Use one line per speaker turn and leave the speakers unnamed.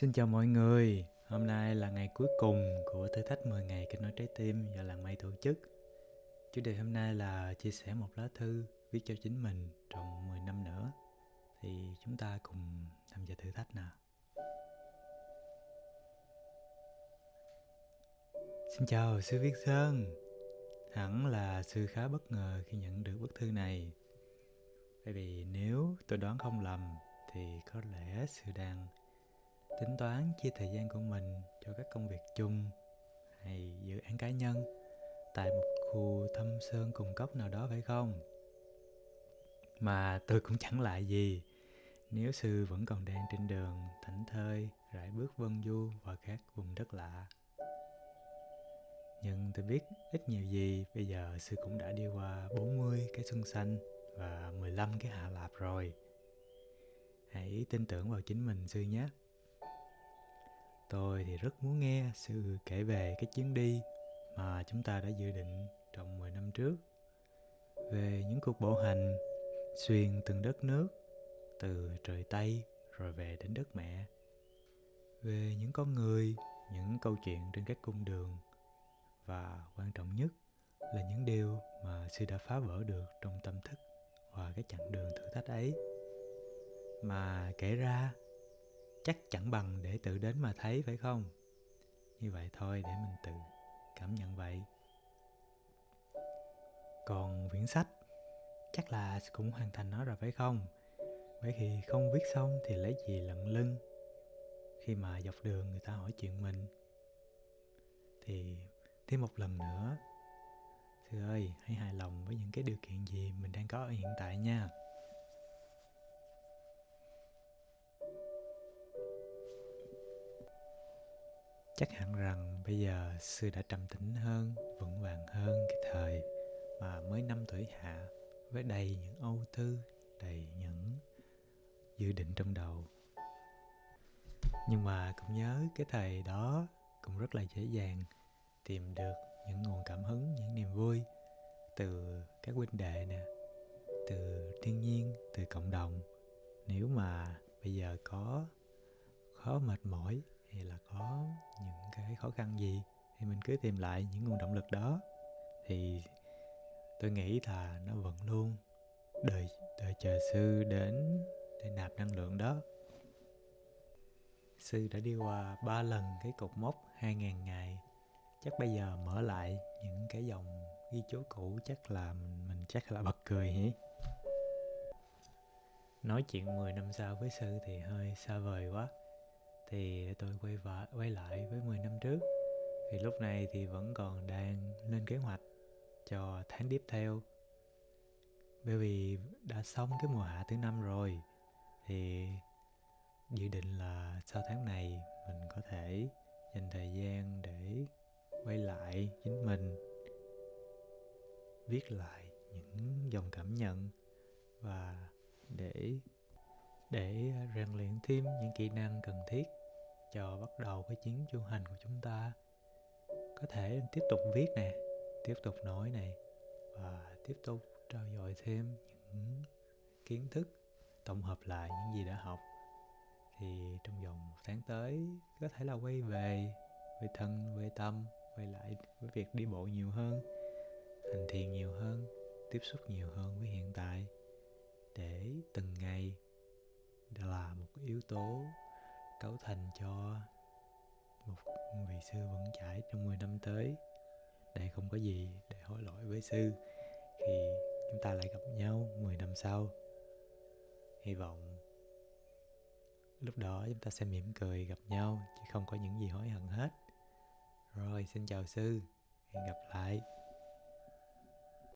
Xin chào mọi người, hôm nay là ngày cuối cùng của thử thách 10 ngày kết nối trái tim do làng mây tổ chức. Chủ đề hôm nay là chia sẻ một lá thư viết cho chính mình trong 10 năm nữa. Thì chúng ta cùng tham gia thử thách nào. Xin chào sư Viết Sơn. Hẳn là sư khá bất ngờ khi nhận được bức thư này. Bởi vì nếu tôi đoán không lầm thì có lẽ sư đang tính toán chia thời gian của mình cho các công việc chung hay dự án cá nhân tại một khu thâm sơn cùng cốc nào đó phải không mà tôi cũng chẳng lại gì, nếu sư vẫn còn đang trên đường, thảnh thơi, rải bước vân du vào các vùng đất lạ nhưng tôi biết ít nhiều gì, bây giờ sư cũng đã đi qua 40 cái xuân xanh và 15 cái hạ lạp rồi. Hãy tin tưởng vào chính mình sư nhé. Tôi thì rất muốn nghe sư kể về cái chuyến đi mà chúng ta đã dự định trong 10 năm trước. Về những cuộc bộ hành xuyên từng đất nước, từ trời Tây rồi về đến đất mẹ. Về những con người, những câu chuyện trên các cung đường và quan trọng nhất là những điều mà sư đã phá vỡ được trong tâm thức và cái chặng đường thử thách ấy. Mà kể ra chắc chẳng bằng để tự đến mà thấy, phải không? Như vậy thôi, để mình tự cảm nhận vậy. Còn quyển sách, chắc là cũng hoàn thành nó rồi, phải không? Bởi khi không viết xong thì lấy gì lận lưng? Khi mà dọc đường người ta hỏi chuyện mình. Thì thêm một lần nữa. Sư ơi, hãy hài lòng với những cái điều kiện gì mình đang có ở hiện tại nha. Chắc hẳn rằng bây giờ sư đã trầm tĩnh hơn, vững vàng hơn cái thời mà mới năm tuổi hạ, với đầy những âu tư, đầy những dự định trong đầu. Nhưng mà cũng nhớ cái thời đó cũng rất là dễ dàng tìm được những nguồn cảm hứng, những niềm vui từ các huynh đệ nè, từ thiên nhiên, từ cộng đồng. Nếu mà bây giờ có, khó mệt mỏi hay là có những cái khó khăn gì thì mình cứ tìm lại những nguồn động lực đó. Thì tôi nghĩ là nó vẫn luôn đợi đợi chờ sư đến để nạp năng lượng đó. Sư đã đi qua ba lần cái cột mốc 2.000 ngày. Chắc bây giờ mở lại những cái dòng ghi chú cũ chắc là mình, mình chắc là bật cười nhỉ nói chuyện 10 năm sau với sư thì hơi xa vời quá thì tôi quay vợ, quay lại với 10 năm trước. Thì lúc này thì vẫn còn đang lên kế hoạch cho tháng tiếp theo. Bởi vì đã xong cái mùa hạ thứ năm rồi, thì dự định là sau tháng này mình có thể dành thời gian để quay lại chính mình, viết lại những dòng cảm nhận và để để rèn luyện thêm những kỹ năng cần thiết cho bắt đầu cái chuyến du hành của chúng ta. Có thể tiếp tục viết nè, tiếp tục nói này, và tiếp tục trao dồi thêm những kiến thức, tổng hợp lại những gì đã học. Thì trong vòng một tháng tới, có thể là quay về về thân về tâm, quay lại với việc đi bộ nhiều hơn, hành thiền nhiều hơn, tiếp xúc nhiều hơn với hiện tại. Để từng ngày là một yếu tố cấu thành cho một vị sư vững chãi trong 10 năm tới. Để không có gì để hối lỗi với sư, khi chúng ta lại gặp nhau 10 năm sau. Hy vọng lúc đó chúng ta sẽ mỉm cười gặp nhau, chứ không có những gì hối hận hết. Rồi, xin chào sư, hẹn gặp lại.